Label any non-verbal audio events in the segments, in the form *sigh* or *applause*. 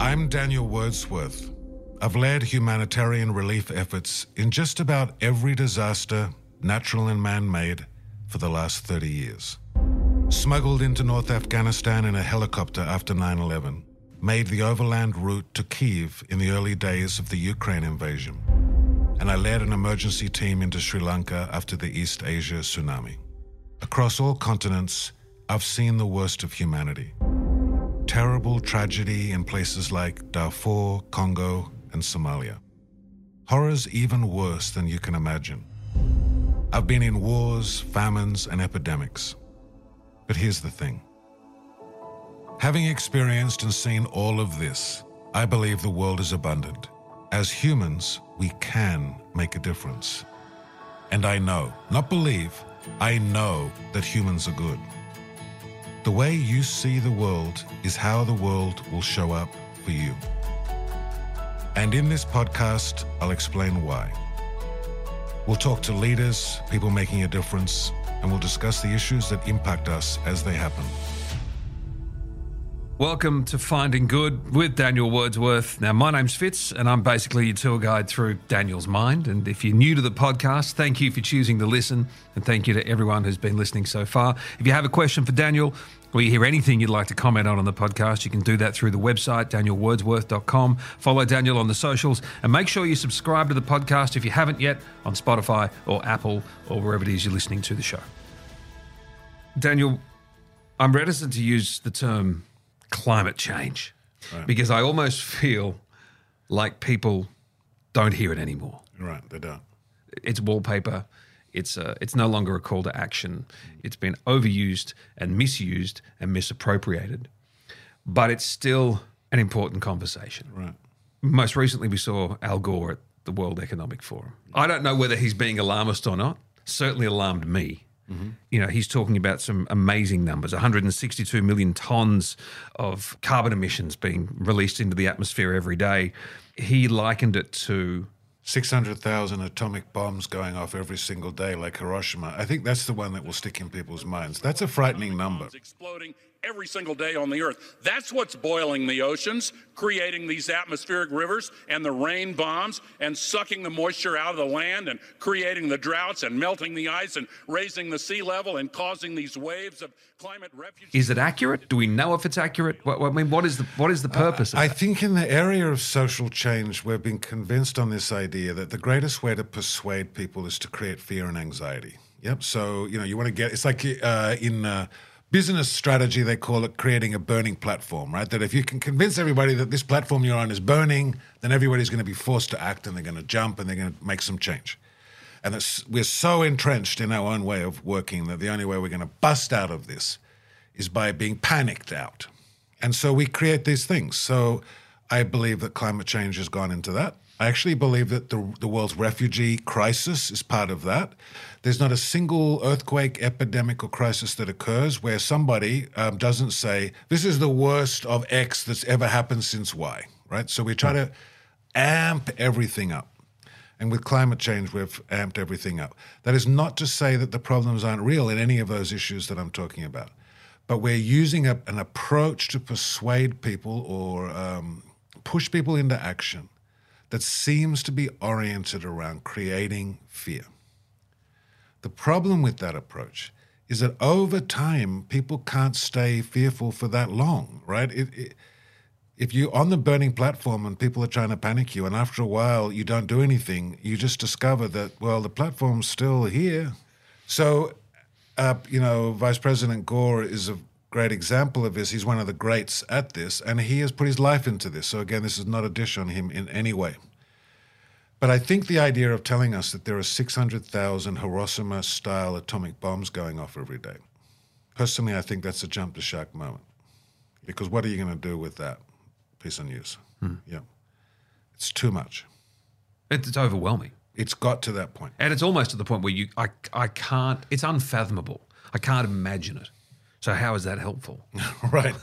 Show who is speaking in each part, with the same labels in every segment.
Speaker 1: I'm Daniel Wordsworth. I've led humanitarian relief efforts in just about every disaster, natural and man made, for the last 30 years. Smuggled into North Afghanistan in a helicopter after 9 11, made the overland route to Kiev in the early days of the Ukraine invasion, and I led an emergency team into Sri Lanka after the East Asia tsunami. Across all continents, I've seen the worst of humanity. Terrible tragedy in places like Darfur, Congo, and Somalia. Horrors even worse than you can imagine. I've been in wars, famines, and epidemics. But here's the thing having experienced and seen all of this, I believe the world is abundant. As humans, we can make a difference. And I know, not believe, I know that humans are good. The way you see the world is how the world will show up for you. And in this podcast, I'll explain why. We'll talk to leaders, people making a difference, and we'll discuss the issues that impact us as they happen.
Speaker 2: Welcome to Finding Good with Daniel Wordsworth. Now, my name's Fitz, and I'm basically your tour guide through Daniel's mind. And if you're new to the podcast, thank you for choosing to listen, and thank you to everyone who's been listening so far. If you have a question for Daniel, or you hear anything you'd like to comment on on the podcast, you can do that through the website, danielwordsworth.com. Follow Daniel on the socials, and make sure you subscribe to the podcast if you haven't yet on Spotify or Apple or wherever it is you're listening to the show. Daniel, I'm reticent to use the term climate change
Speaker 1: Right.
Speaker 2: because I almost feel like people don't hear it anymore.
Speaker 1: Right, they don't.
Speaker 2: It's wallpaper. It's uh, it's no longer a call to action. It's been overused and misused and misappropriated, but it's still an important conversation.
Speaker 1: Right.
Speaker 2: Most recently, we saw Al Gore at the World Economic Forum. I don't know whether he's being alarmist or not. Certainly alarmed me. You know, he's talking about some amazing numbers 162 million tons of carbon emissions being released into the atmosphere every day. He likened it to
Speaker 1: 600,000 atomic bombs going off every single day, like Hiroshima. I think that's the one that will stick in people's minds. That's a frightening number.
Speaker 3: exploding every single day on the earth. That's what's boiling the oceans, creating these atmospheric rivers and the rain bombs and sucking the moisture out of the land and creating the droughts and melting the ice and raising the sea level and causing these waves of.
Speaker 2: Is it accurate? Do we know if it's accurate? What, I mean, what is the what is the purpose of
Speaker 1: I
Speaker 2: that?
Speaker 1: think in the area of social change, we've been convinced on this idea that the greatest way to persuade people is to create fear and anxiety. Yep. So, you know, you want to get, it's like uh, in uh, business strategy, they call it creating a burning platform, right? That if you can convince everybody that this platform you're on is burning, then everybody's going to be forced to act and they're going to jump and they're going to make some change. And we're so entrenched in our own way of working that the only way we're going to bust out of this is by being panicked out. And so we create these things. So I believe that climate change has gone into that. I actually believe that the, the world's refugee crisis is part of that. There's not a single earthquake, epidemic, or crisis that occurs where somebody um, doesn't say, This is the worst of X that's ever happened since Y, right? So we try to amp everything up. And with climate change, we've amped everything up. That is not to say that the problems aren't real in any of those issues that I'm talking about. But we're using a, an approach to persuade people or um, push people into action that seems to be oriented around creating fear. The problem with that approach is that over time, people can't stay fearful for that long, right? It, it, if you're on the burning platform and people are trying to panic you, and after a while you don't do anything, you just discover that, well, the platform's still here. So, uh, you know, Vice President Gore is a great example of this. He's one of the greats at this, and he has put his life into this. So, again, this is not a dish on him in any way. But I think the idea of telling us that there are 600,000 Hiroshima style atomic bombs going off every day, personally, I think that's a jump the shark moment. Because what are you going to do with that piece of news? Yeah. It's too much.
Speaker 2: It's, it's overwhelming,
Speaker 1: It's got to that point.
Speaker 2: and it's almost to the point where you I I can't. It's unfathomable. I can't imagine it. So how is that helpful? *laughs*
Speaker 1: right.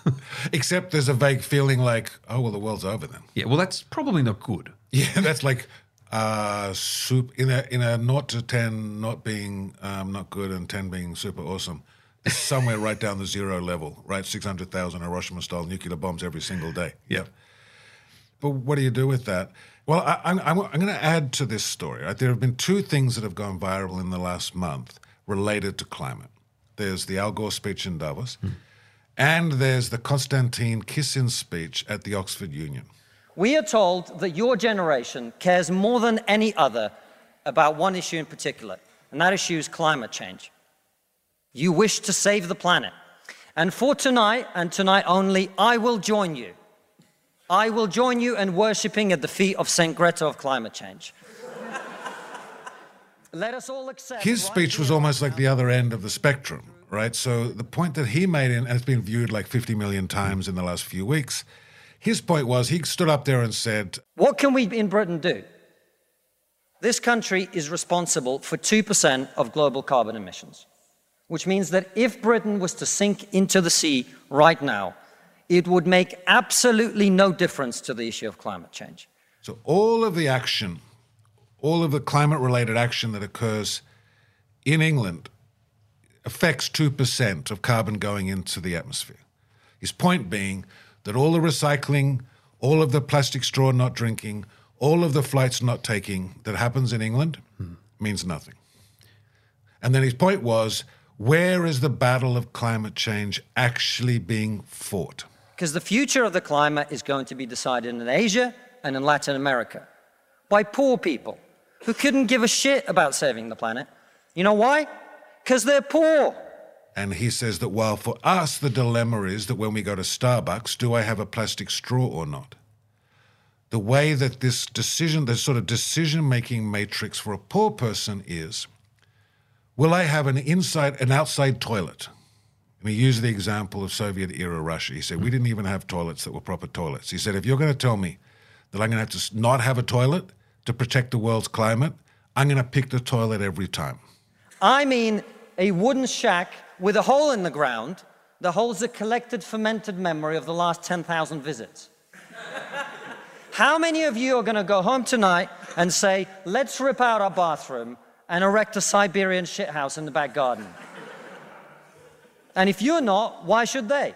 Speaker 1: Except there's a vague feeling like, oh, well, the world's over then.
Speaker 2: Yeah, well, that's probably not good. *laughs*
Speaker 1: Yeah, that's like uh, soup in a in a naught to ten not being um, not good and ten being super awesome. It's somewhere right down the zero level, right? Six hundred thousand Hiroshima style nuclear bombs every single day. Yeah. But what do you do with that? Well, I, I'm, I'm, I'm going to add to this story. Right? There have been two things that have gone viral in the last month related to climate. There's the Al Gore speech in Davos, hmm. and there's the Konstantin Kisin speech at the Oxford Union.
Speaker 4: We are told that your generation cares more than any other about one issue in particular, and that issue is climate change. You wish to save the planet. And for tonight, and tonight only, I will join you. I will join you in worshipping at the feet of St. Greta of climate change. *laughs* Let us all accept.
Speaker 1: His speech was almost like the other end of the spectrum, right? So the point that he made, in, and it's been viewed like 50 million times in the last few weeks, his point was he stood up there and said,
Speaker 4: What can we in Britain do? This country is responsible for 2% of global carbon emissions, which means that if Britain was to sink into the sea right now, it would make absolutely no difference to the issue of climate change.
Speaker 1: So all of the action, all of the climate related action that occurs in England affects 2% of carbon going into the atmosphere. His point being that all the recycling, all of the plastic straw not drinking, all of the flights not taking that happens in England means nothing. And then his point was where is the battle of climate change actually being fought?
Speaker 4: Because the future of the climate is going to be decided in Asia and in Latin America by poor people who couldn't give a shit about saving the planet. You know why? Because they're poor.
Speaker 1: And he says that while for us the dilemma is that when we go to Starbucks, do I have a plastic straw or not? The way that this decision, this sort of decision making matrix for a poor person is will I have an inside, an outside toilet? And he used the example of Soviet era Russia. He said, We hmm. didn't even have toilets that were proper toilets. He said, If you're going to tell me that I'm going to have to not have a toilet to protect the world's climate, I'm going to pick the toilet every time.
Speaker 4: I mean a wooden shack with a hole in the ground that holds a collected fermented memory of the last 10,000 visits. How many of you are going to go home tonight and say, let's rip out our bathroom and erect a Siberian shithouse in the back garden? And if you're not, why should they?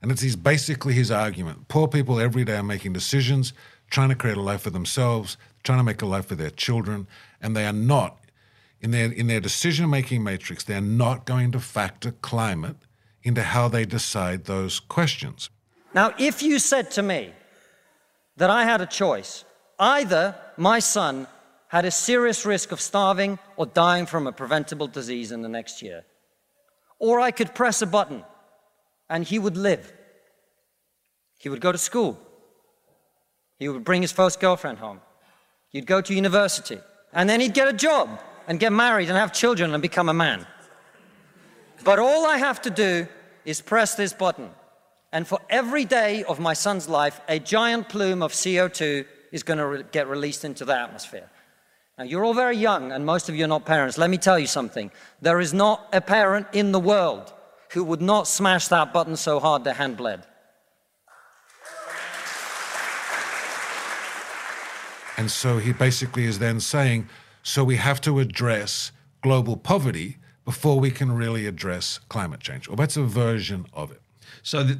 Speaker 1: And it's his, basically his argument. Poor people every day are making decisions, trying to create a life for themselves, trying to make a life for their children, and they are not, in their, in their decision making matrix, they're not going to factor climate into how they decide those questions.
Speaker 4: Now, if you said to me that I had a choice, either my son had a serious risk of starving or dying from a preventable disease in the next year, or I could press a button and he would live. He would go to school. He would bring his first girlfriend home. He'd go to university. And then he'd get a job and get married and have children and become a man. But all I have to do is press this button. And for every day of my son's life, a giant plume of CO2 is going to re- get released into the atmosphere. Now, you're all very young, and most of you are not parents. Let me tell you something. There is not a parent in the world who would not smash that button so hard their hand bled.
Speaker 1: And so he basically is then saying, so we have to address global poverty before we can really address climate change. Well, that's a version of it,
Speaker 2: So the,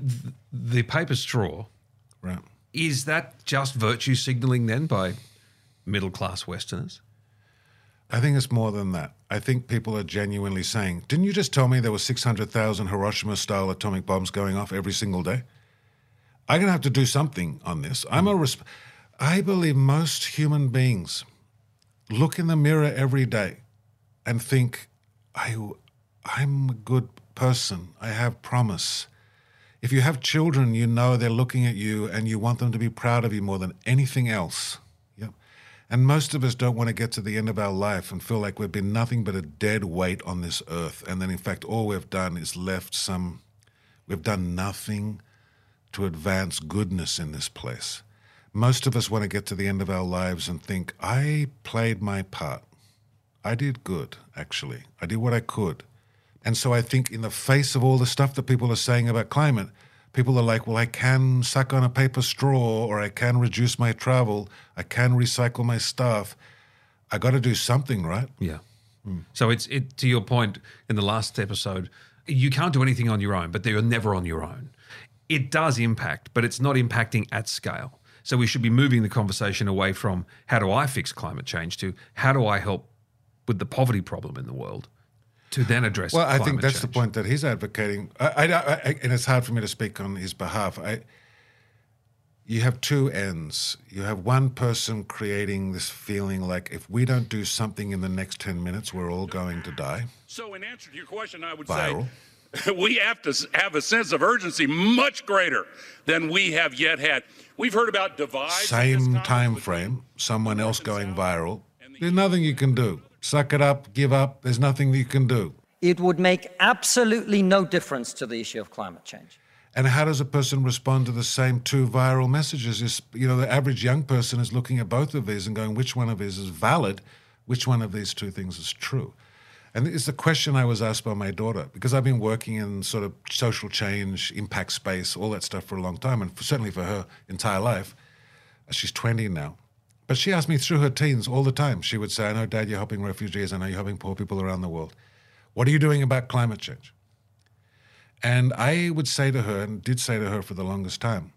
Speaker 2: the paper straw,
Speaker 1: right?
Speaker 2: is that just virtue signaling then by middle class Westerners?
Speaker 1: I think it's more than that. I think people are genuinely saying, didn't you just tell me there were 600,000 Hiroshima style atomic bombs going off every single day? I'm going to have to do something on this. I'm a resp- I believe most human beings look in the mirror every day and think, I, I'm a good person. I have promise. If you have children, you know they're looking at you and you want them to be proud of you more than anything else. And most of us don't want to get to the end of our life and feel like we've been nothing but a dead weight on this earth. And then, in fact, all we've done is left some, we've done nothing to advance goodness in this place. Most of us want to get to the end of our lives and think, I played my part. I did good, actually. I did what I could. And so I think, in the face of all the stuff that people are saying about climate, people are like, well, I can suck on a paper straw, or I can reduce my travel, I can recycle my stuff. I got to do something, right?
Speaker 2: Yeah. Hmm. So it's it to your point in the last episode, you can't do anything on your own, but you're never on your own. It does impact, but it's not impacting at scale. So we should be moving the conversation away from how do I fix climate change to how do I help with the poverty problem in the world to then address.
Speaker 1: Well, I think
Speaker 2: climate
Speaker 1: that's the point that he's advocating. I, I, I, and it's hard for me to speak on his behalf. I, you have two ends. You have one person creating this feeling like if we don't do something in the next 10 minutes, we're all going to die.
Speaker 3: So, in answer to your question, I would
Speaker 1: Viral.
Speaker 3: say *laughs* we have to have a sense of urgency much greater than we have yet had. We've heard about divide.
Speaker 1: Same time frame, someone else going viral. There's nothing you can do. Suck it up, give up. There's nothing you can do.
Speaker 4: It would make absolutely no difference to the issue of climate change.
Speaker 1: And how does a person respond to the same two viral messages? Is you know the average young person is looking at both of these and going, which one of these is valid, which one of these two things is true? And it's the question I was asked by my daughter because I've been working in sort of social change, impact space, all that stuff for a long time, and for, certainly for her entire life. She's 20 now. But she asked me through her teens all the time. She would say, I know, Dad, you're helping refugees. I know you're helping poor people around the world. What are you doing about climate change? And I would say to her, and did say to her for the longest time,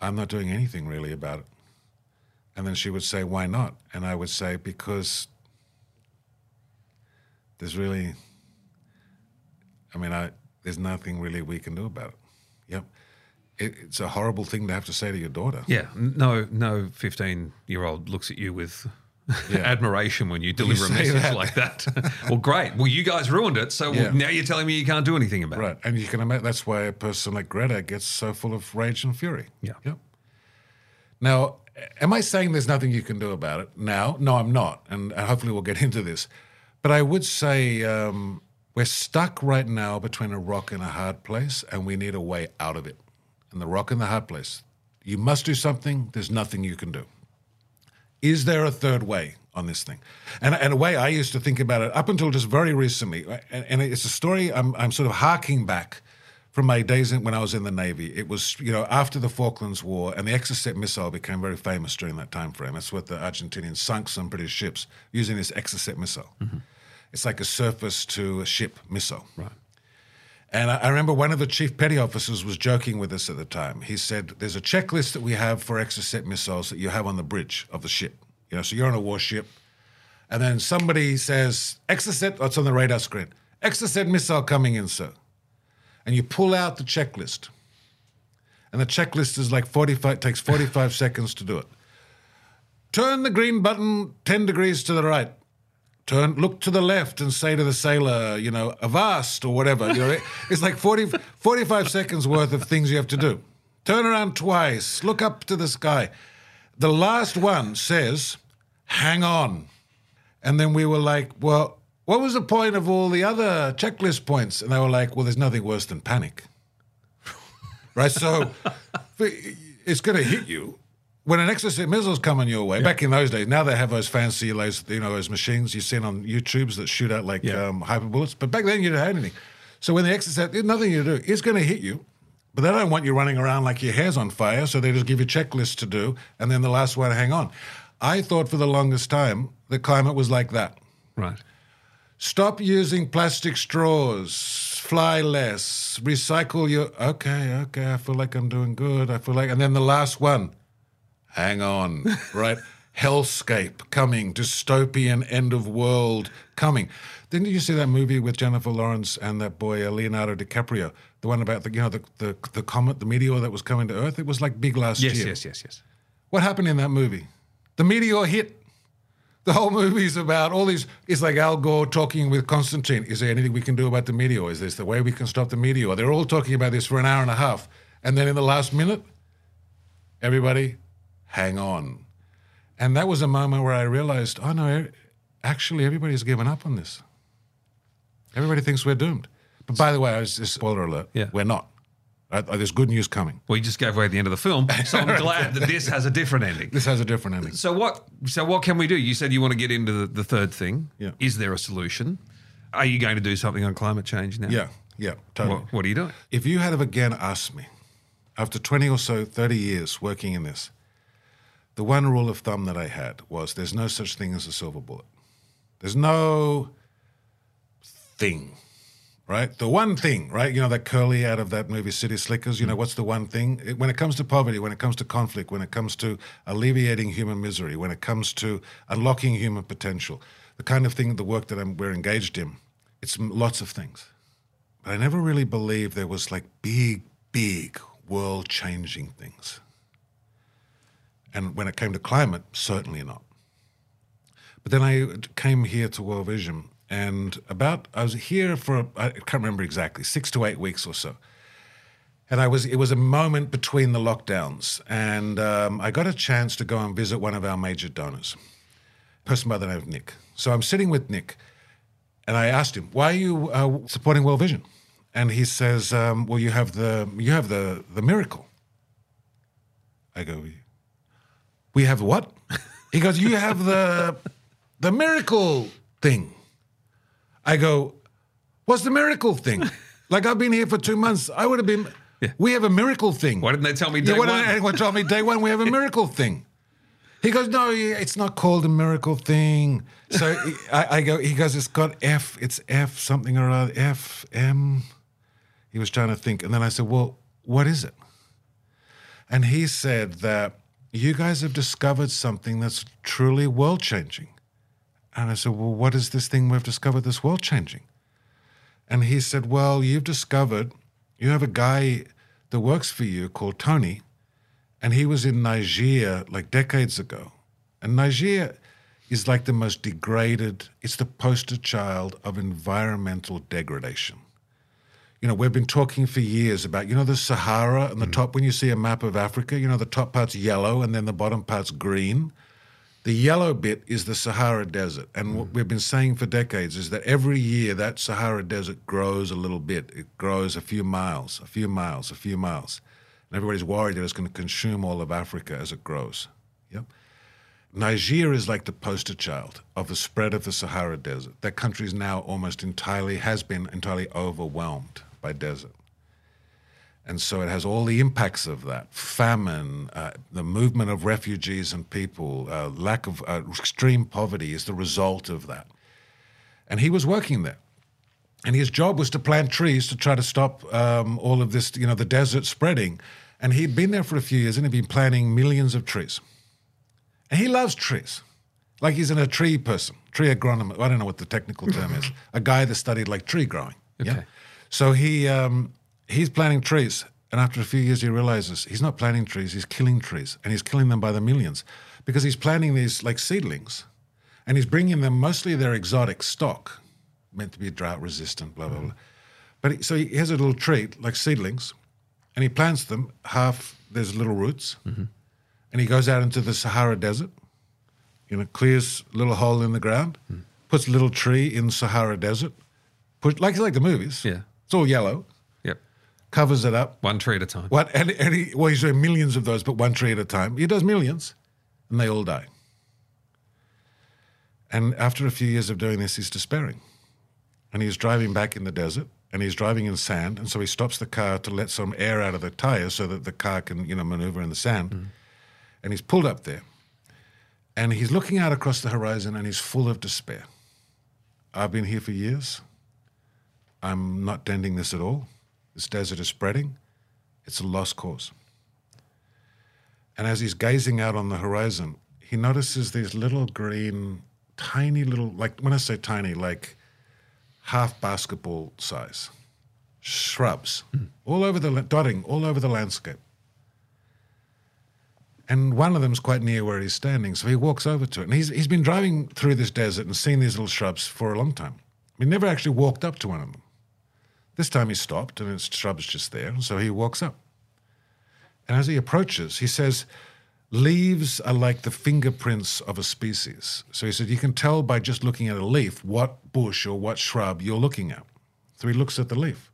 Speaker 1: I'm not doing anything really about it. And then she would say, Why not? And I would say, Because there's really, I mean, I, there's nothing really we can do about it. Yep. It, it's a horrible thing to have to say to your daughter.
Speaker 2: Yeah, no, no, fifteen-year-old looks at you with
Speaker 1: Yeah. *laughs*
Speaker 2: admiration when you deliver a message
Speaker 1: that.
Speaker 2: like that. *laughs* well, great. Well, you guys ruined it, so
Speaker 1: Yeah.
Speaker 2: now you're telling me you can't do anything about
Speaker 1: Right.
Speaker 2: it. Right.
Speaker 1: And you can imagine that's why a person like Greta gets so full of rage and fury.
Speaker 2: Yeah.
Speaker 1: Yep. Now, am I saying there's nothing you can do about it now? No, I'm not. And hopefully we'll get into this. But I would say um, we're stuck right now between a rock and a hard place, and we need a way out of it. And the rock and the hard place. You must do something, there's nothing you can do. Is there a third way on this thing? And, and a way I used to think about it up until just very recently, and, and it's a story I'm, I'm sort of harking back from my days in, when I was in the Navy. It was, you know, after the Falklands War, and the Exocet missile became very famous during that time frame. That's what the Argentinians sunk some British ships using this Exocet missile. Mm-hmm. It's like a surface to a ship missile. Right. And I, remember one of the chief petty officers was joking with us at the time. He said, There's a checklist that we have for Exocet missiles that you have on the bridge of the ship. You know, so you're on a warship, and then somebody says, Exocet, oh, that's on the radar screen, Exocet missile coming in, sir. And you pull out the checklist. And the checklist is like 45, takes 45 *laughs* seconds to do it. Turn the green button 10 degrees to the right turn look to the left and say to the sailor you know avast or whatever you know it's like 40, 45 seconds worth of things you have to do. Turn around twice look up to the sky. The last one says hang on. And then we were like well what was the point of all the other checklist points? And they were like well there's nothing worse than panic. *laughs* Right? So it's going to hit you when an exocet missile's coming your way, back in those days, now they have those fancy, those you know, those machines you've seen on YouTube's that shoot out like
Speaker 2: Yeah.
Speaker 1: um, hyper bullets. But back then, you didn't have anything. So when the exocet, there's nothing you do. It's going to hit you, but they don't want you running around like your hair's on fire. So they just give you checklists to do, and then the last one, hang on. I thought for the longest time the climate was like that.
Speaker 2: Right.
Speaker 1: Stop using plastic straws. Fly less. Recycle your. Okay, okay. I feel like I'm doing good. I feel like. And then the last one. Hang on, *laughs* right? Hellscape coming. Dystopian end of world coming. Didn't you see that movie with Jennifer Lawrence and that boy uh, Leonardo DiCaprio? The one about the you know the, the the comet, the meteor that was coming to Earth. It was like big last
Speaker 2: Yes,
Speaker 1: year.
Speaker 2: Yes, yes, yes, yes.
Speaker 1: What happened in that movie? The meteor hit. The whole movie's about all these. It's like Al Gore talking with Constantine. Is there anything we can do about the meteor? Is this the way we can stop the meteor? They're all talking about this for an hour and a half. And then in the last minute, everybody, hang on. And that was a moment where I realized, oh no, actually everybody's given up on this. Everybody thinks we're doomed. But by the way, I was just spoiler alert.
Speaker 2: Yeah.
Speaker 1: We're not. Uh, There's good news coming.
Speaker 2: Well, you just gave away the end of the film, *laughs* so I'm glad that this has a different ending.
Speaker 1: This has a different ending.
Speaker 2: So what? So what can we do? You said you want to get into the, the third thing.
Speaker 1: Yeah.
Speaker 2: Is there a solution? Are you going to do something on climate change now?
Speaker 1: Yeah, yeah, totally.
Speaker 2: What, what are you doing?
Speaker 1: If you had have again asked me, after 20 or so, 30 years working in this, the one rule of thumb that I had was there's no such thing as a silver bullet. There's no thing. right? The one thing, right? You know, that curly out of that movie City Slickers, you know, what's the one thing? It- when it comes to poverty, when it comes to conflict, when it comes to alleviating human misery, when it comes to unlocking human potential, the kind of thing, the work that I'm, we're engaged in, it's lots of things. But I never really believed there was like big, big world changing things. And when it came to climate, certainly not. But then I came here to World Vision, and about I was here for I can't remember exactly six to eight weeks or so. And I was it was a moment between the lockdowns, and um, I got a chance to go and visit one of our major donors, a person by the name of Nick. So I'm sitting with Nick, and I asked him, "Why are you uh, supporting World Vision?" And he says, um, "Well, you have the you have the the miracle." I go, "We have what?" He goes, "You have the the miracle thing." I go, "What's the miracle thing?" like I've been here for two months. I would have been. We have a miracle thing.
Speaker 2: Why didn't they tell me
Speaker 1: Yeah,
Speaker 2: day
Speaker 1: why
Speaker 2: one?
Speaker 1: didn't anyone tell me day one we have a miracle thing? He goes, no, it's not called a miracle thing. So he- I, I go, he goes, it's got F, it's F something or other, F, M. He was trying to think. And then I said, well, what is it? And he said that you guys have discovered something that's truly world changing. And I said, well, what is this thing we've discovered that's world changing? And he said, Well, you've discovered you have a guy that works for you called Tony, and he was in Nigeria like decades ago. And Nigeria is like the most degraded, it's the poster child of environmental degradation. You know, we've been talking for years about, you know, the Sahara and the mm. top, when you see a map of Africa, you know, the top part's yellow and then the bottom part's green. The yellow bit is the Sahara Desert. And what mm. we've been saying for decades is that every year that Sahara Desert grows a little bit. It grows a few miles, a few miles, a few miles. And everybody's worried that it's going to consume all of Africa as it grows. Yep. Nigeria is like the poster child of the spread of the Sahara Desert. That country is now almost entirely, has been entirely overwhelmed by desert. And so it has all the impacts of that famine, uh, the movement of refugees and people, uh, lack of uh, extreme poverty is the result of that. And he was working there. And his job was to plant trees to try to stop um, all of this, you know, the desert spreading. And he'd been there for a few years and he'd been planting millions of trees. And he loves trees. Like he's in a tree person, tree agronomist. I don't know what the technical term is. *laughs* A guy that studied like tree growing. Yeah. So he um, he's planting trees, and after a few years, he realizes he's not planting trees; he's killing trees, and he's killing them by the millions, because he's planting these like seedlings, and he's bringing them mostly their exotic stock, meant to be drought resistant, blah blah blah. But he, so he has a little tree like seedlings, and he plants them. Half there's little roots, and he goes out into the Sahara Desert. You know, clears a little hole in the ground, puts a little tree in Sahara Desert, put like like the movies.
Speaker 2: Yeah.
Speaker 1: It's all yellow.
Speaker 2: Yep.
Speaker 1: Covers it up.
Speaker 2: One tree at a time.
Speaker 1: What? And, and he, well, he's doing millions of those, but one tree at a time. He does millions, and they all die. And after a few years of doing this, he's despairing, and he's driving back in the desert, and he's driving in sand, and so he stops the car to let some air out of the tires so that the car can, you know, maneuver in the sand. Mm. And he's pulled up there, and he's looking out across the horizon, and he's full of despair. I've been here for years. I'm not dending this at all. This desert is spreading. It's a lost cause. And as he's gazing out on the horizon, he notices these little green, tiny little, like when I say tiny, like half basketball size shrubs hmm. all over the, dotting all over the landscape. And one of them's quite near where he's standing, so he walks over to it. And he's, he's been driving through this desert and seen these little shrubs for a long time. He never actually walked up to one of them. This time he stopped and its shrub's just there, so he walks up. And as he approaches, he says, Leaves are like the fingerprints of a species. So he said, You can tell by just looking at a leaf what bush or what shrub you're looking at. So he looks at the leaf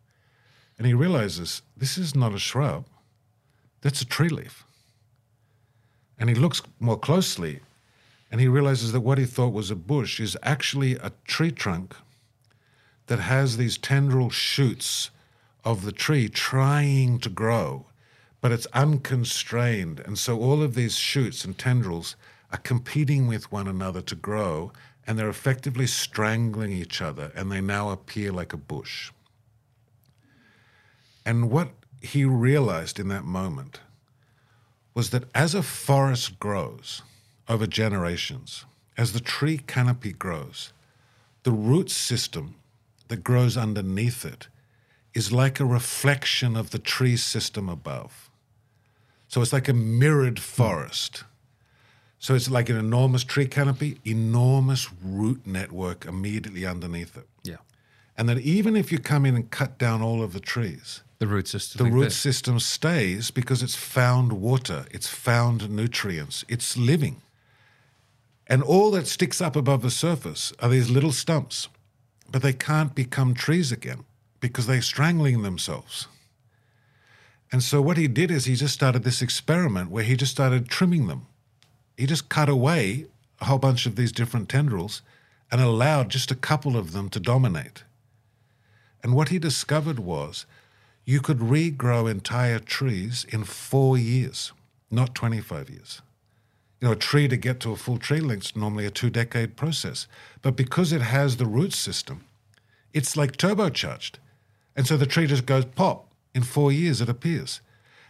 Speaker 1: and he realizes this is not a shrub, that's a tree leaf. And he looks more closely and he realizes that what he thought was a bush is actually a tree trunk that has these tendril shoots of the tree trying to grow, but it's unconstrained. And so all of these shoots and tendrils are competing with one another to grow, and they're effectively strangling each other, and they now appear like a bush. And what he realized in that moment was that as a forest grows over generations, as the tree canopy grows, the root system that grows underneath it is like a reflection of the tree system above. So it's like a mirrored forest. So it's like an enormous tree canopy, enormous root network immediately underneath it.
Speaker 2: Yeah.
Speaker 1: And that even if you come in and cut down all of the trees,
Speaker 2: The root system.
Speaker 1: the root system stays because it's found water, it's found nutrients, it's living. And all that sticks up above the surface are these little stumps, but they can't become trees again because they're strangling themselves. And so what he did is he just started this experiment where he just started trimming them. He just cut away a whole bunch of these different tendrils and allowed just a couple of them to dominate. And what he discovered was you could regrow entire trees in four years, not 25 years. You know, a tree to get to a full tree length is normally a two decade process. But because it has the root system, it's like turbocharged. And so the tree just goes pop. In four years, it appears.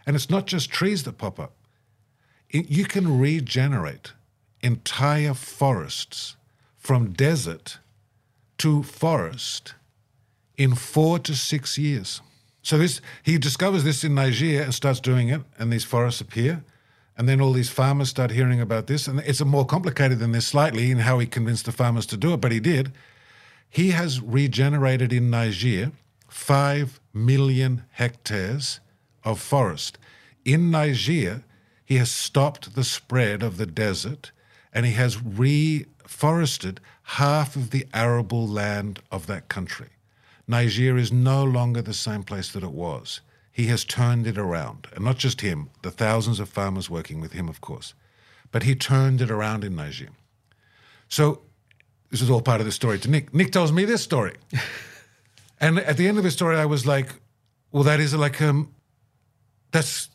Speaker 1: And it's not just trees that pop up, it, you can regenerate entire forests from desert to forest in four to six years. So this he discovers this in Nigeria and starts doing it, and these forests appear. And then all these farmers start hearing about this. And it's a more complicated than this slightly in how he convinced the farmers to do it, but he did. He has regenerated in Niger 5 million hectares of forest. In Niger, he has stopped the spread of the desert and he has reforested half of the arable land of that country. Niger is no longer the same place that it was. He has turned it around. And not just him, the thousands of farmers working with him, of course. But he turned it around in Nigeria. So this is all part of the story to Nick. Nick tells me this story. *laughs* and at the end of the story, I was like, well, that is like, um, that's,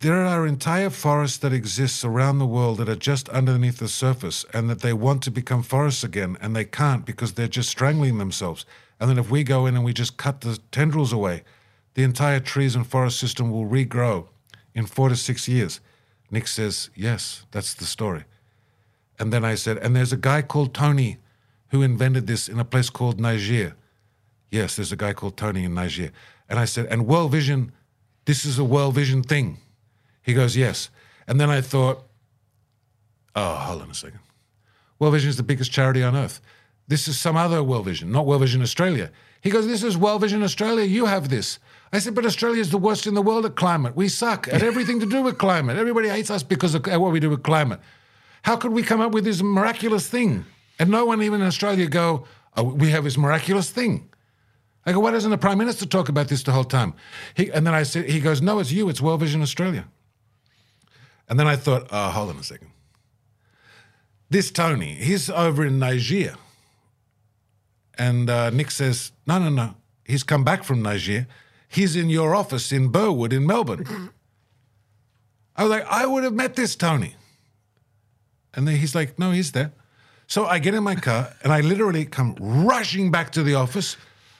Speaker 1: there are entire forests that exist around the world that are just underneath the surface and that they want to become forests again and they can't because they're just strangling themselves. And then if we go in and we just cut the tendrils away, the entire trees and forest system will regrow in four to six years. Nick says, yes, that's the story. And then I said, and there's a guy called Tony who invented this in a place called Niger. Yes, there's a guy called Tony in Niger. And I said, and World Vision, this is a World Vision thing. He goes, yes. And then I thought, oh, hold on a second. World Vision is the biggest charity on earth. This is some other World Vision, not World Vision Australia. He goes, this is World Vision Australia. You have this. I said, but Australia is the worst in the world at climate. We suck at *laughs* everything to do with climate. Everybody hates us because of what we do with climate. How could we come up with this miraculous thing? And no one even in Australia go, oh, we have this miraculous thing. I go, why doesn't the Prime Minister talk about this the whole time? He, and then I said, he goes, no, it's you, it's World Vision Australia. And then I thought, oh, hold on a second. This Tony, he's over in Niger. And uh, Nick says, no, no, no. He's come back from Niger. He's in your office in Burwood in Melbourne. I was like, I would have met this Tony. And then he's like, no, he's there. So I get in my car and I literally come rushing back to the office.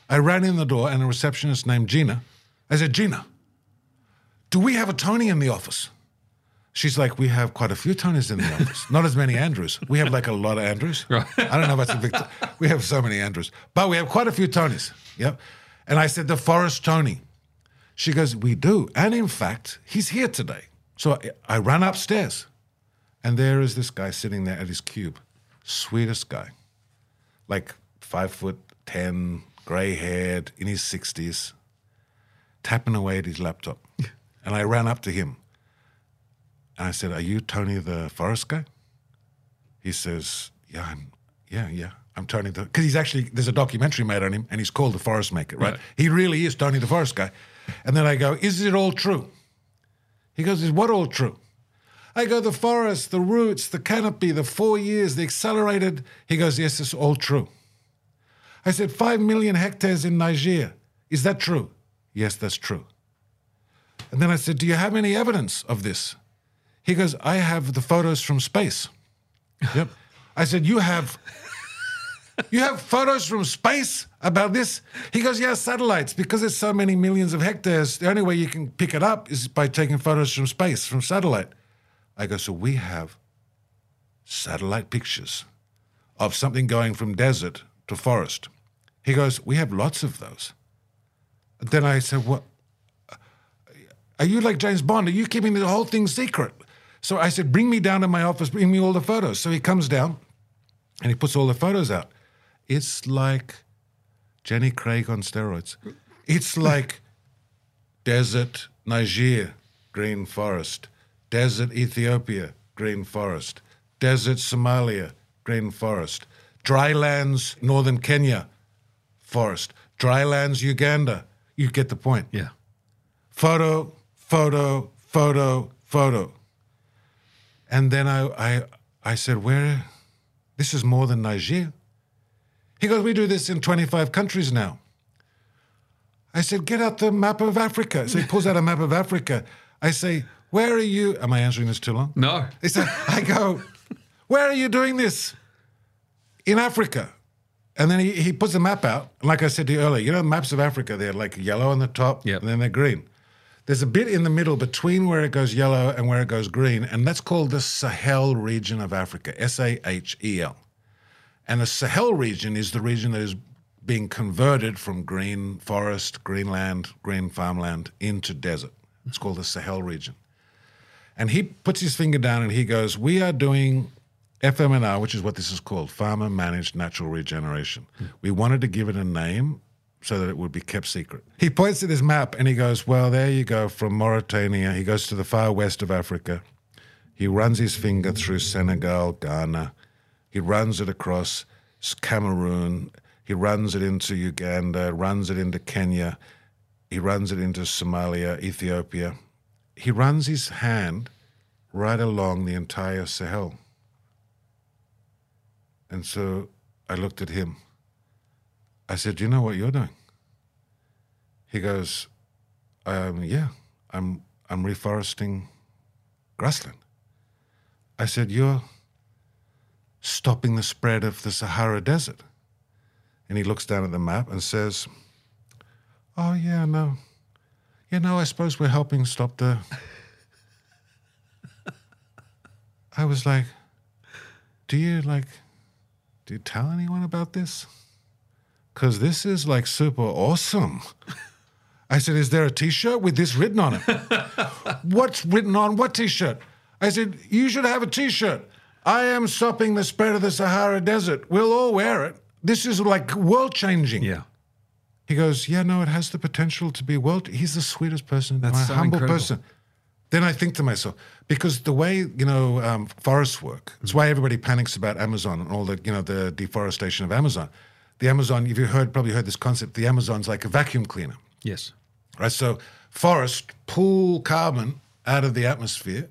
Speaker 1: I ran in the door and a receptionist named Gina. I said, Gina, do we have a Tony in the office? She's like, we have quite a few Tonys in the office. Not as many Andrews. We have like a lot of Andrews.
Speaker 2: Right.
Speaker 1: I don't know about a big. we have so many Andrews, but we have quite a few Tonys. Yep. And I said, the Forest Tony. She goes, we do, and in fact, he's here today. So I, I ran upstairs, and there is this guy sitting there at his cube, sweetest guy, like five foot ten, gray haired, in his sixties, tapping away at his laptop. and I ran up to him. And I said, Are you Tony the forest guy? He says, Yeah, I'm yeah, yeah. I'm Tony the because he's actually there's a documentary made on him and he's called the Forest Maker, right?
Speaker 2: Right.
Speaker 1: He really is Tony the Forest guy. And then I go, Is it all true? He goes, Is what all true? I go, the forest, the roots, the canopy, the four years, the accelerated. He goes, Yes, it's all true. I said, Five million hectares in Niger. Is that true? Yes, that's true. And then I said, Do you have any evidence of this? He goes, I have the photos from space. Yep. I said, You have You have photos from space about this? He goes, Yeah, satellites, because there's so many millions of hectares. The only way you can pick it up is by taking photos from space, from satellite. I go, So we have satellite pictures of something going from desert to forest. He goes, We have lots of those. Then I said, What? Are you like James Bond? Are you keeping the whole thing secret? So I said, Bring me down to my office, bring me all the photos. So he comes down and he puts all the photos out. It's like Jenny Craig on steroids. It's like desert Niger, green forest, desert Ethiopia, green forest, desert Somalia, green forest, drylands northern Kenya, forest, drylands Uganda. You get the point.
Speaker 2: Yeah.
Speaker 1: Photo, photo, photo, photo. And then I, I, I said, where? This is more than Niger. He goes, we do this in 25 countries now. I said, get out the map of Africa. So he pulls out a map of Africa. I say, where are you? Am I answering this too long?
Speaker 2: No.
Speaker 1: He said, I go, where are you doing this? In Africa. And then he, he puts the map out. Like I said to you earlier, you know, maps of Africa, they're like yellow on the top,
Speaker 2: Yep.
Speaker 1: and then they're green. There's a bit in the middle between where it goes yellow and where it goes green, and that's called the Sahel region of Africa, S A H E L. And the Sahel region is the region that is being converted from green forest, green land, green farmland into desert. It's called the Sahel region. And he puts his finger down and he goes, We are doing FMNR, which is what this is called, Farmer Managed Natural Regeneration. We wanted to give it a name so that it would be kept secret. He points at his map and he goes, Well, there you go from Mauritania. He goes to the far west of Africa. He runs his finger through Senegal, Ghana. He runs it across Cameroon. He runs it into Uganda, runs it into Kenya. He runs it into Somalia, Ethiopia. He runs his hand right along the entire Sahel. And so I looked at him. I said, you know what you're doing? He goes, um, Yeah, I'm, I'm reforesting grassland. I said, You're stopping the spread of the Sahara Desert. And he looks down at the map and says, Oh, yeah, no. You know, I suppose we're helping stop the. *laughs* I was like, Do you like, do you tell anyone about this? Because this is like super awesome. *laughs* I said, Is there a t shirt with this written on it? *laughs* What's written on what t shirt? I said, You should have a t shirt. I am stopping the spread of the Sahara Desert. We'll all wear it. This is like world changing.
Speaker 2: Yeah.
Speaker 1: He goes, Yeah, no, it has the potential to be world. He's the sweetest person,
Speaker 2: That's
Speaker 1: my
Speaker 2: so
Speaker 1: humble
Speaker 2: incredible.
Speaker 1: person. Then I think to myself, because the way you know um, forests work, it's why everybody panics about Amazon and all the you know the deforestation of Amazon. The Amazon, if you heard, probably heard this concept. The Amazon's like a vacuum cleaner,
Speaker 2: Yes.
Speaker 1: right? So forests pull carbon out of the atmosphere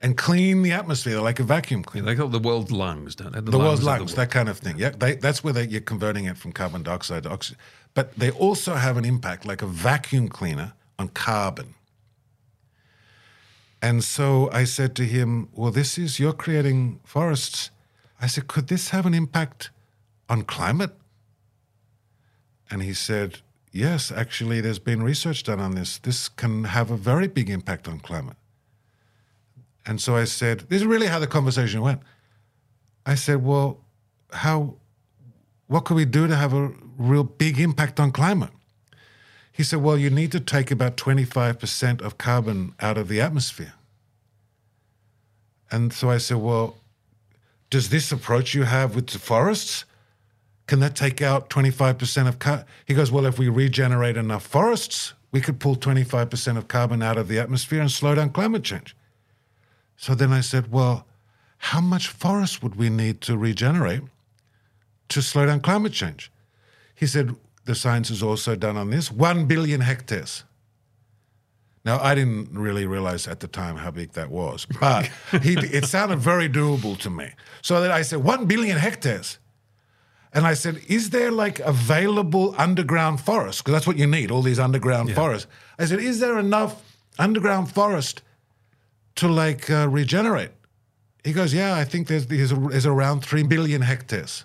Speaker 1: and clean the atmosphere like a vacuum
Speaker 2: Yeah,
Speaker 1: cleaner.
Speaker 2: they call it the world's lungs, don't they?
Speaker 1: The world's lungs,
Speaker 2: the
Speaker 1: that kind of thing. Yeah, they, that's where they, you're converting it from carbon dioxide to oxygen. But they also have an impact, like a vacuum cleaner, on carbon. And so I said to him, Well, this is, you're creating forests. I said, Could this have an impact on climate? And he said, Yes, actually, there's been research done on this. This can have a very big impact on climate. And so I said, This is really how the conversation went. I said, Well, how, what could we do to have a real big impact on climate? He said, Well, you need to take about 25% of carbon out of the atmosphere. And so I said, Well, does this approach you have with the forests? Can that take out 25% of carbon? He goes, Well, if we regenerate enough forests, we could pull 25% of carbon out of the atmosphere and slow down climate change. So then I said, Well, how much forest would we need to regenerate to slow down climate change? He said, The science is also done on this 1 billion hectares. Now, I didn't really realize at the time how big that was, but he, it sounded very doable to me. So then I said, 1 billion hectares. And I said, Is there like available underground forest? Because that's what you need, all these underground forests. I said, Is there enough underground forest to like uh, regenerate? He goes, Yeah, I think there's, there's, there's around 3 billion hectares.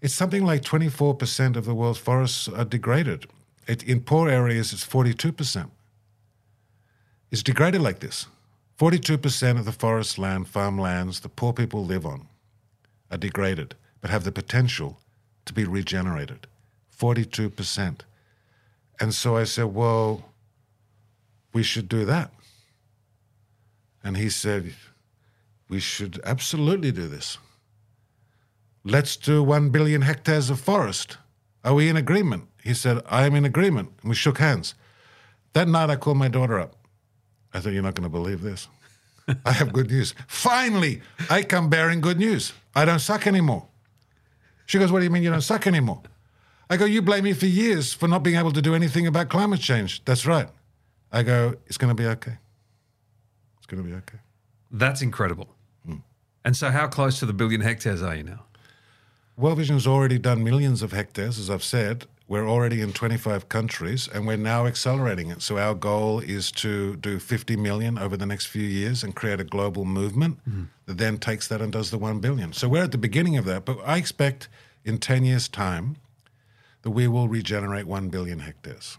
Speaker 1: It's something like 24% of the world's forests are degraded. It, in poor areas, it's 42%. It's degraded like this. 42% of the forest land, farmlands the poor people live on are degraded, but have the potential to be regenerated. 42%. And so I said, well, we should do that. And he said, we should absolutely do this. Let's do 1 billion hectares of forest. Are we in agreement? He said, I am in agreement. And we shook hands. That night, I called my daughter up. I thought, You're not going to believe this. I have good news. Finally, I come bearing good news. I don't suck anymore. She goes, What do you mean you don't suck anymore? I go, You blame me for years for not being able to do anything about climate change. That's right. I go, It's going to be okay. It's going to be okay.
Speaker 2: That's incredible. Hmm. And so, how close to the billion hectares are you now?
Speaker 1: World Vision's already done millions of hectares, as I've said. We're already in 25 countries and we're now accelerating it. So, our goal is to do 50 million over the next few years and create a global movement mm-hmm. that then takes that and does the 1 billion. So, we're at the beginning of that, but I expect in 10 years' time that we will regenerate 1 billion hectares.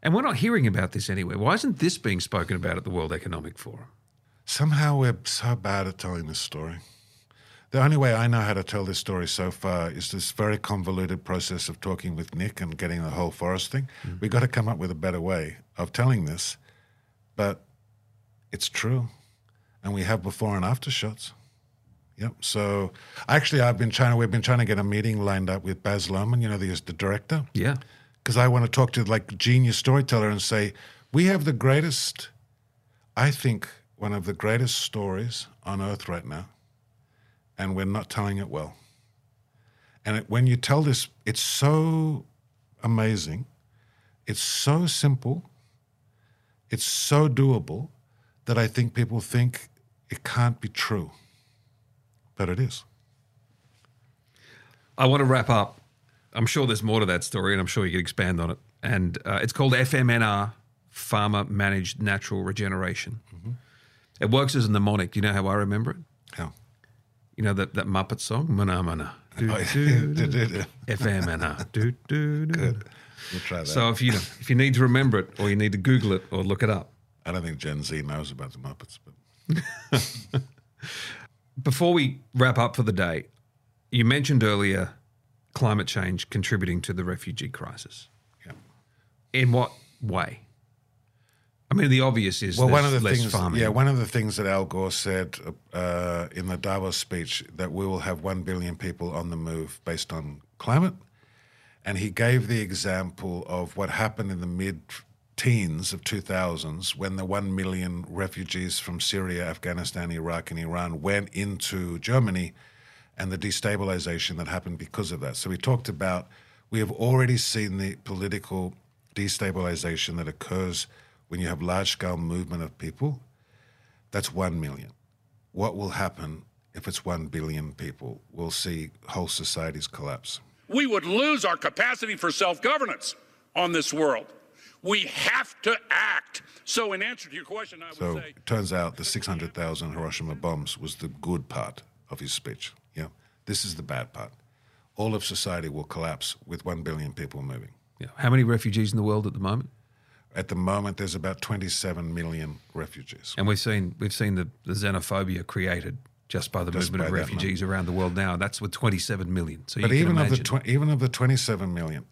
Speaker 2: And we're not hearing about this anywhere. Why isn't this being spoken about at the World Economic Forum?
Speaker 1: Somehow we're so bad at telling this story. The only way I know how to tell this story so far is this very convoluted process of talking with Nick and getting the whole forest thing. Mm-hmm. We've got to come up with a better way of telling this, but it's true. And we have before and after shots. Yep. So actually, I've been trying. We've been trying to get a meeting lined up with Baz Luhrmann, you know, the, the director,
Speaker 2: Yeah.
Speaker 1: because I want to talk to like genius storyteller and say we have the greatest, I think, one of the greatest stories on earth right now, and we're not telling it well. And it, when you tell this, it's so amazing, it's so simple, it's so doable that I think people think it can't be true, but it is.
Speaker 2: I want to wrap up. I'm sure there's more to that story, and I'm sure you can expand on it. And uh, it's called FMNR, Farmer Managed Natural Regeneration. It works as a mnemonic. Do you know how I remember it?
Speaker 1: Yeah.
Speaker 2: You know that, that Muppet song? Mana mana. Do, *laughs*
Speaker 1: Oh,
Speaker 2: do, do, *laughs* FMNR. Do, do, do.
Speaker 1: Good. We'll try that.
Speaker 2: So if you if you need to remember it, or you need to Google it, or look it up.
Speaker 1: I don't think Gen Z knows about the Muppets, but *laughs*
Speaker 2: Before we wrap up for the day, you mentioned earlier climate change contributing to the refugee crisis.
Speaker 1: yeah.
Speaker 2: In what way? I mean, the obvious is
Speaker 1: Well, one of the
Speaker 2: less
Speaker 1: things,
Speaker 2: farming.
Speaker 1: yeah, one of the things that Al Gore said uh, in the Davos speech that we will have one billion people on the move based on climate, and he gave the example of what happened in the mid teens of 2000s when the 1 million refugees from Syria, Afghanistan, Iraq, and Iran went into Germany and the destabilization that happened because of that. So we talked about we have already seen the political destabilization that occurs when you have large scale movement of people. That's 1 million. What will happen if it's 1 billion people? We'll see whole societies collapse.
Speaker 3: We would lose our capacity for self governance on this world. We have to act. So, in answer to your question, I would
Speaker 1: So
Speaker 3: say.
Speaker 1: it turns out the 600,000 Hiroshima bombs was the good part of his speech. Yeah. This is the bad part. All of society will collapse with 1 billion people moving.
Speaker 2: Yeah. How many refugees in the world at the moment?
Speaker 1: At the moment, there's about 27 million refugees.
Speaker 2: And we've seen we've seen the, the xenophobia created just by the
Speaker 1: Just
Speaker 2: movement
Speaker 1: by
Speaker 2: of refugees around the world now. That's with 27 million. So
Speaker 1: But even of the tw- even of the 27 million,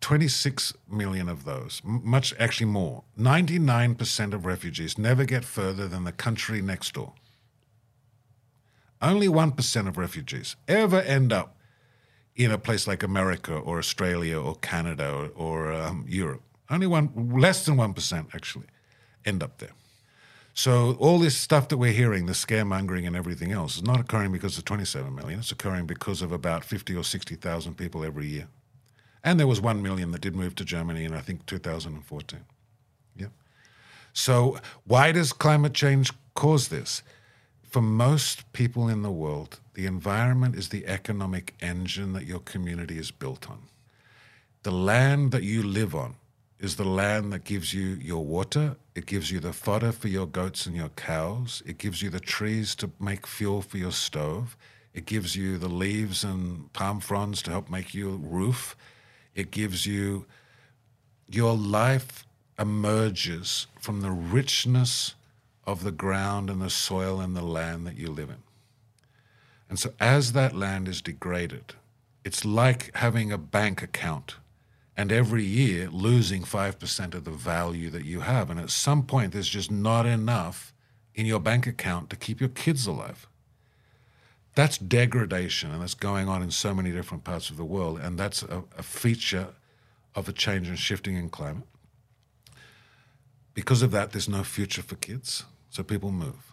Speaker 1: 26 million of those, m- much actually more, 99% of refugees never get further than the country next door. Only 1% of refugees ever end up in a place like America or Australia or Canada or, or um, Europe. Only one, less than 1% actually end up there. So all this stuff that we're hearing, the scaremongering and everything else, is not occurring because of 27 million. It's occurring because of about 50 or 60,000 people every year. And there was 1 million that did move to Germany in, I think, 2014. Yep. So why does climate change cause this? For most people in the world, the environment is the economic engine that your community is built on. The land that you live on is the land that gives you your water, it gives you the fodder for your goats and your cows, it gives you the trees to make fuel for your stove, It gives you the leaves and palm fronds to help make your roof. It gives you your life emerges from the richness of the ground and the soil and the land that you live in. And so, as that land is degraded, it's like having a bank account and every year losing 5% of the value that you have. And at some point, there's just not enough in your bank account to keep your kids alive. That's degradation, and that's going on in so many different parts of the world. And that's a, a feature of a change and shifting in climate. Because of that, there's no future for kids, so people move.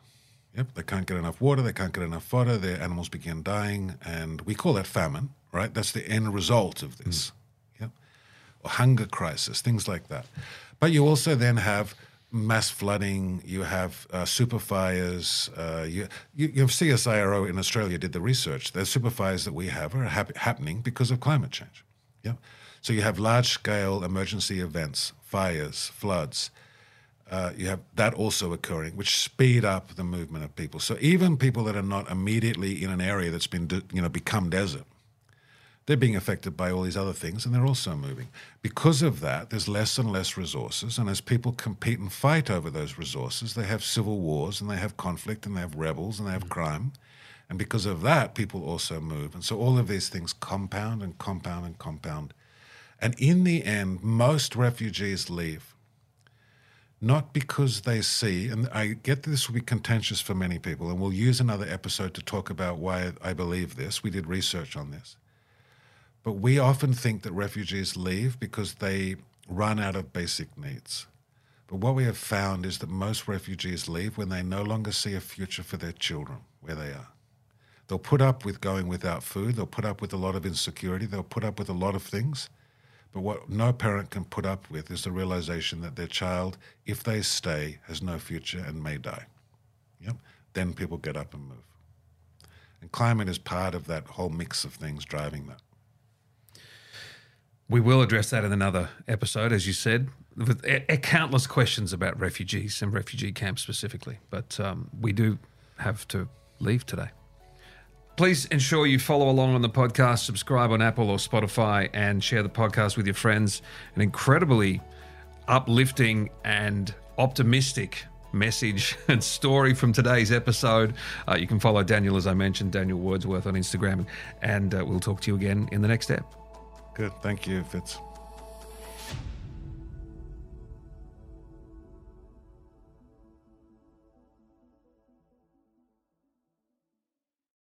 Speaker 1: Yep, they can't get enough water, they can't get enough fodder, their animals begin dying, and we call that famine, right? That's the end result of this. Mm. Hunger crisis, things like that. But you also then have mass flooding, you have uh, super fires. Uh, you, you, you, have CSIRO in Australia did the research. The super fires that we have are hap- happening because of climate change. Yeah. So you have large scale emergency events, fires, floods. Uh, you have that also occurring, which speed up the movement of people. So even people that are not immediately in an area that's been, you know, become desert, they're being affected by all these other things and they're also moving. Because of that, there's less and less resources. And as people compete and fight over those resources, they have civil wars and they have conflict and they have rebels and they have mm. crime. And because of that, people also move. And so all of these things compound and compound and compound. And in the end, most refugees leave. Not because they see, and I get this will be contentious for many people, and we'll use another episode to talk about why I believe this. We did research on this but we often think that refugees leave because they run out of basic needs. But what we have found is that most refugees leave when they no longer see a future for their children where they are. They'll put up with going without food, they'll put up with a lot of insecurity, they'll put up with a lot of things. But what no parent can put up with is the realization that their child, if they stay, has no future and may die. Yep. Then people get up and move. And climate is part of that whole mix of things driving that.
Speaker 2: We will address that in another episode, as you said, with a, a countless questions about refugees and refugee camps specifically. But um, we do have to leave today. Please ensure you follow along on the podcast, subscribe on Apple or Spotify, and share the podcast with your friends. An incredibly uplifting and optimistic message *laughs* and story from today's episode. Uh, you can follow Daniel, as I mentioned, Daniel Wordsworth on Instagram, and uh, we'll talk to you again in the next step.
Speaker 1: Good. Thank you, Fitz.